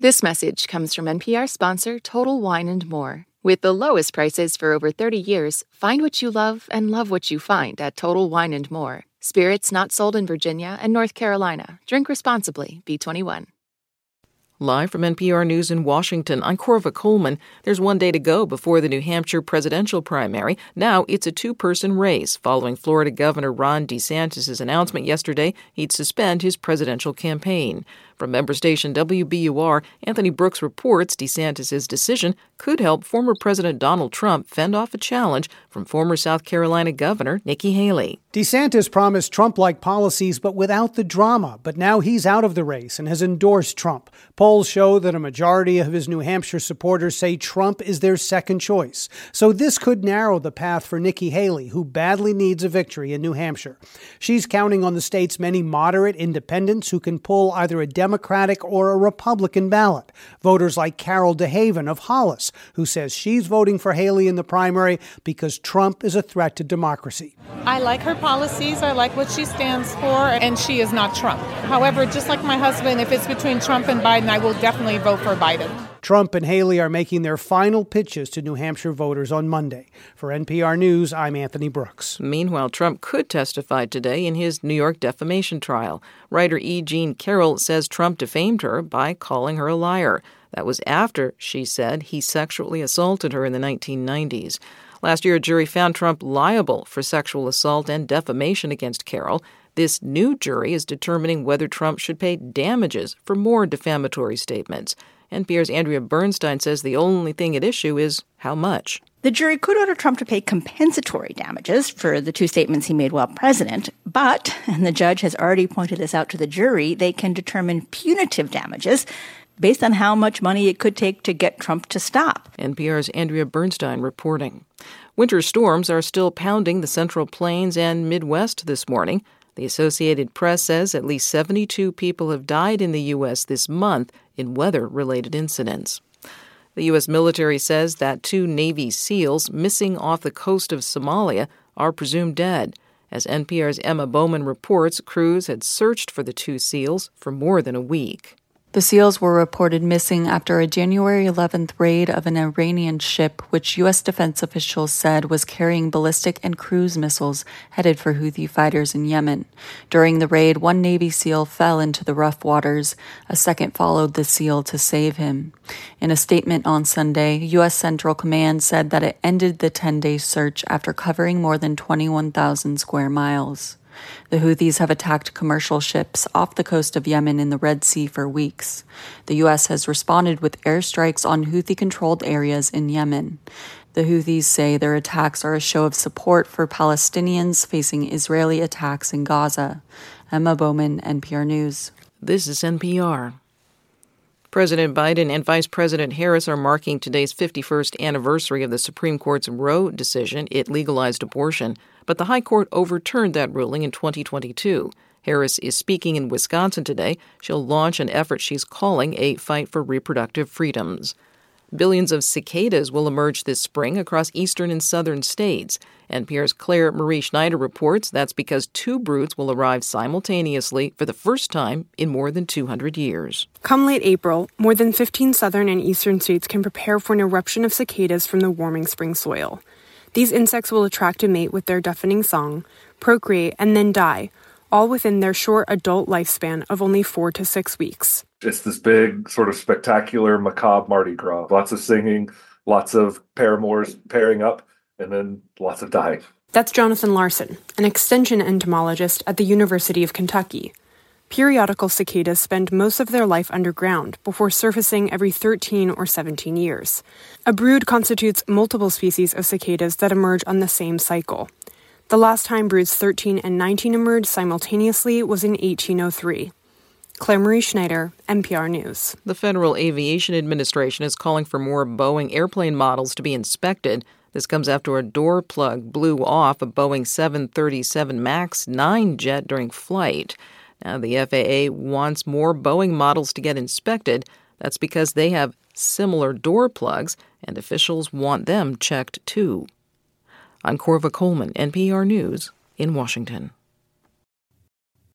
This message comes from NPR sponsor Total Wine and More. With the lowest prices for over 30 years, find what you love and love what you find at Total Wine and More. Spirits not sold in Virginia and North Carolina. Drink responsibly. B21. Live from NPR News in Washington, I'm Korva Coleman. There's one day to go before the New Hampshire presidential primary. Now it's a two person race following Florida Governor Ron DeSantis' announcement yesterday he'd suspend his presidential campaign. From member station WBUR, Anthony Brooks reports DeSantis' decision could help former President Donald Trump fend off a challenge from former South Carolina Governor Nikki Haley. DeSantis promised Trump like policies, but without the drama. But now he's out of the race and has endorsed Trump. Polls show that a majority of his New Hampshire supporters say Trump is their second choice. So this could narrow the path for Nikki Haley, who badly needs a victory in New Hampshire. She's counting on the state's many moderate independents who can pull either a Democratic or a Republican ballot. Voters like Carol DeHaven of Hollis, who says she's voting for Haley in the primary because Trump is a threat to democracy. I like her policies, I like what she stands for, and she is not Trump. However, just like my husband, if it's between Trump and Biden, I will definitely vote for Biden. Trump and Haley are making their final pitches to New Hampshire voters on Monday. For NPR News, I'm Anthony Brooks. Meanwhile, Trump could testify today in his New York defamation trial. Writer E. Jean Carroll says Trump defamed her by calling her a liar. That was after she said he sexually assaulted her in the 1990s. Last year, a jury found Trump liable for sexual assault and defamation against Carroll. This new jury is determining whether Trump should pay damages for more defamatory statements. NPR's Andrea Bernstein says the only thing at issue is how much. The jury could order Trump to pay compensatory damages for the two statements he made while president, but, and the judge has already pointed this out to the jury, they can determine punitive damages based on how much money it could take to get Trump to stop. NPR's Andrea Bernstein reporting. Winter storms are still pounding the Central Plains and Midwest this morning. The Associated Press says at least 72 people have died in the U.S. this month in weather related incidents. The U.S. military says that two Navy SEALs missing off the coast of Somalia are presumed dead. As NPR's Emma Bowman reports, crews had searched for the two SEALs for more than a week. The SEALs were reported missing after a January 11th raid of an Iranian ship, which U.S. defense officials said was carrying ballistic and cruise missiles headed for Houthi fighters in Yemen. During the raid, one Navy SEAL fell into the rough waters. A second followed the SEAL to save him. In a statement on Sunday, U.S. Central Command said that it ended the 10 day search after covering more than 21,000 square miles. The Houthis have attacked commercial ships off the coast of Yemen in the Red Sea for weeks. The U.S. has responded with airstrikes on Houthi controlled areas in Yemen. The Houthis say their attacks are a show of support for Palestinians facing Israeli attacks in Gaza. Emma Bowman, NPR News. This is NPR. President Biden and Vice President Harris are marking today's 51st anniversary of the Supreme Court's Roe decision. It legalized abortion, but the High Court overturned that ruling in 2022. Harris is speaking in Wisconsin today. She'll launch an effort she's calling a fight for reproductive freedoms. Billions of cicadas will emerge this spring across eastern and southern states. NPR's Clare Marie Schneider reports that's because two broods will arrive simultaneously for the first time in more than 200 years. Come late April, more than 15 southern and eastern states can prepare for an eruption of cicadas from the warming spring soil. These insects will attract a mate with their deafening song, procreate, and then die, all within their short adult lifespan of only four to six weeks. It's this big, sort of spectacular, macabre Mardi Gras. Lots of singing, lots of paramours pairing up, and then lots of dying. That's Jonathan Larson, an extension entomologist at the University of Kentucky. Periodical cicadas spend most of their life underground before surfacing every 13 or 17 years. A brood constitutes multiple species of cicadas that emerge on the same cycle. The last time broods 13 and 19 emerged simultaneously was in 1803. Clare Marie Schneider, NPR News. The Federal Aviation Administration is calling for more Boeing airplane models to be inspected. This comes after a door plug blew off a Boeing 737 MAX 9 jet during flight. Now, the FAA wants more Boeing models to get inspected. That's because they have similar door plugs, and officials want them checked too. I'm Korva Coleman, NPR News, in Washington.